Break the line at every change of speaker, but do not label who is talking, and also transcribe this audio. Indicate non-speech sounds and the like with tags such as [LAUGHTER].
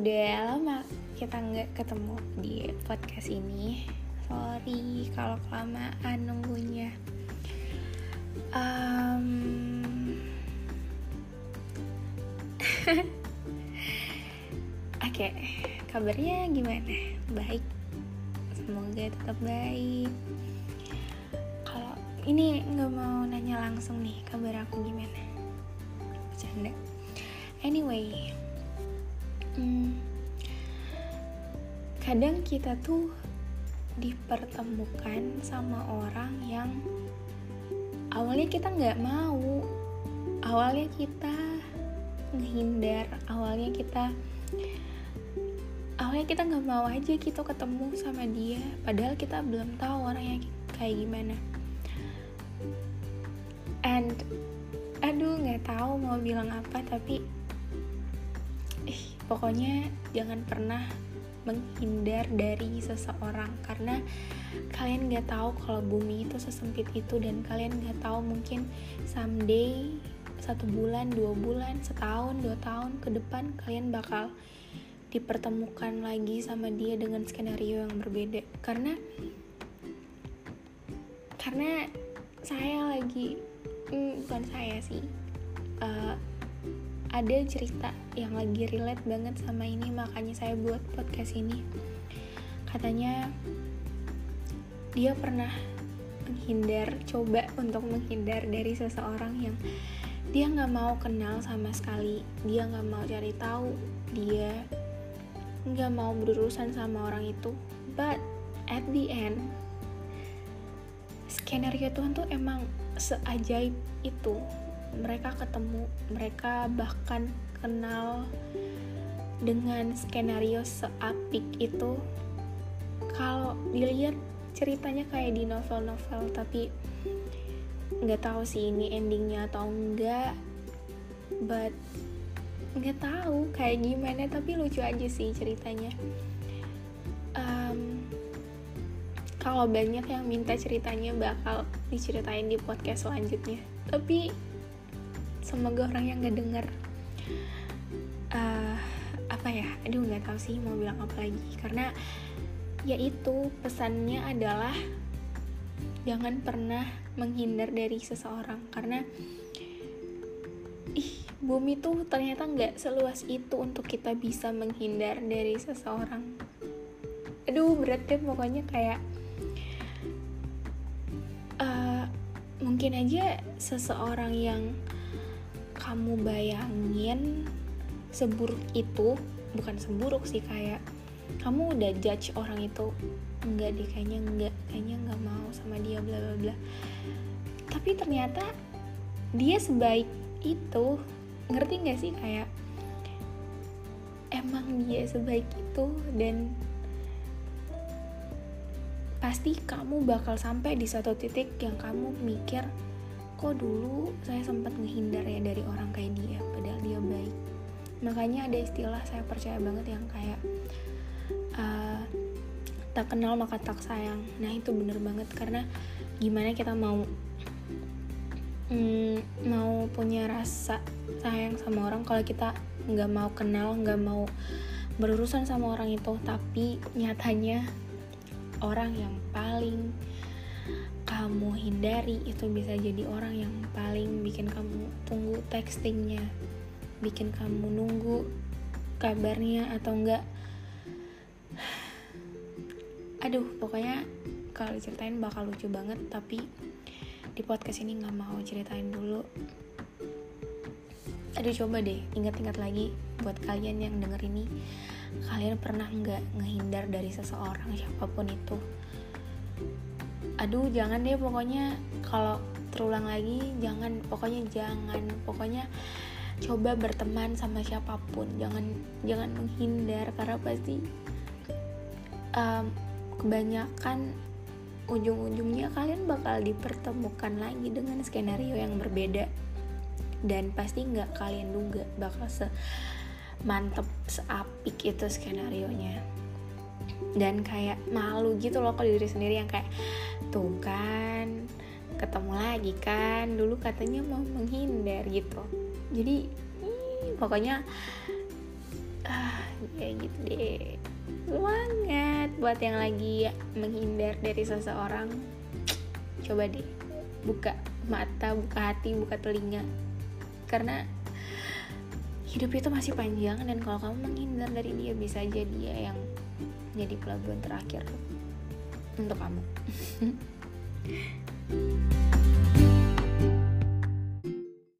udah lama kita nggak ketemu di podcast ini. Sorry kalau kelamaan nunggunya. Um, [LAUGHS] oke okay, kabarnya gimana? Baik? Semoga tetap baik. Kalau ini nggak mau nanya langsung nih kabar aku gimana? Bercanda. Anyway hmm, kadang kita tuh dipertemukan sama orang yang awalnya kita nggak mau. Awalnya kita ngehindar awalnya kita awalnya kita nggak mau aja kita ketemu sama dia padahal kita belum tahu orangnya kayak gimana. And aduh nggak tahu mau bilang apa tapi pokoknya jangan pernah menghindar dari seseorang karena kalian nggak tahu kalau bumi itu sesempit itu dan kalian nggak tahu mungkin someday satu bulan dua bulan setahun dua tahun ke depan kalian bakal dipertemukan lagi sama dia dengan skenario yang berbeda. Karena karena saya lagi hmm, bukan saya sih uh, ada cerita yang lagi relate banget sama ini makanya saya buat podcast ini. Katanya dia pernah menghindar coba untuk menghindar dari seseorang yang dia nggak mau kenal sama sekali. Dia nggak mau cari tahu dia nggak mau berurusan sama orang itu. But at the end skenario Tuhan tuh emang seajaib itu mereka ketemu mereka bahkan kenal dengan skenario seapik itu. Kalau dilihat ceritanya kayak di novel-novel tapi nggak tahu sih ini endingnya atau enggak. But nggak tahu kayak gimana tapi lucu aja sih ceritanya. Um, kalau banyak yang minta ceritanya bakal diceritain di podcast selanjutnya. Tapi semoga orang yang nggak denger uh, apa ya aduh nggak tahu sih mau bilang apa lagi. Karena yaitu pesannya adalah jangan pernah menghindar dari seseorang. Karena ih bumi tuh ternyata nggak seluas itu untuk kita bisa menghindar dari seseorang. Aduh berat deh pokoknya kayak uh, mungkin aja seseorang yang kamu bayangin seburuk itu bukan seburuk sih kayak kamu udah judge orang itu enggak deh kayaknya enggak kayaknya enggak mau sama dia bla bla bla. Tapi ternyata dia sebaik itu. Ngerti nggak sih kayak emang dia sebaik itu dan pasti kamu bakal sampai di satu titik yang kamu mikir kok dulu saya sempat ngehindar ya dari orang kayak dia padahal dia baik. Makanya ada istilah saya percaya banget yang kayak uh, tak kenal maka tak sayang. Nah itu bener banget karena gimana kita mau mm, mau punya rasa sayang sama orang kalau kita nggak mau kenal nggak mau berurusan sama orang itu. Tapi nyatanya orang yang paling kamu hindari itu bisa jadi orang yang paling bikin kamu tunggu textingnya bikin kamu nunggu kabarnya atau enggak. Aduh pokoknya kalau diceritain bakal lucu banget tapi di podcast ini nggak mau ceritain dulu. Aduh coba deh ingat-ingat lagi buat kalian yang denger ini. Kalian pernah nggak ngehindar dari seseorang siapa pun itu aduh jangan deh pokoknya kalau terulang lagi jangan pokoknya jangan pokoknya coba berteman sama siapa pun jangan jangan menghindar karena pasti um, kebanyakan ujung-ujungnya kalian bakal dipertemukan lagi dengan skenario yang berbeda. Dan pasti nggak kalian duga bakal se mantep seapik itu skenario nya dan kayak malu gitu loh kalau diri sendiri yang kayak tuh kan ketemu lagi kan dulu katanya mau menghindar gitu. Jadi ih, pokoknya uh, kayak gitu deh. Semangat buat yang lagi menghindar dari seseorang. Coba deh buka mata buka hati buka telinga. Karena hidup itu masih panjang dan kalau kamu menghindar dari dia bisa aja dia yang jadi pelabuhan terakhir untuk kamu [LAUGHS]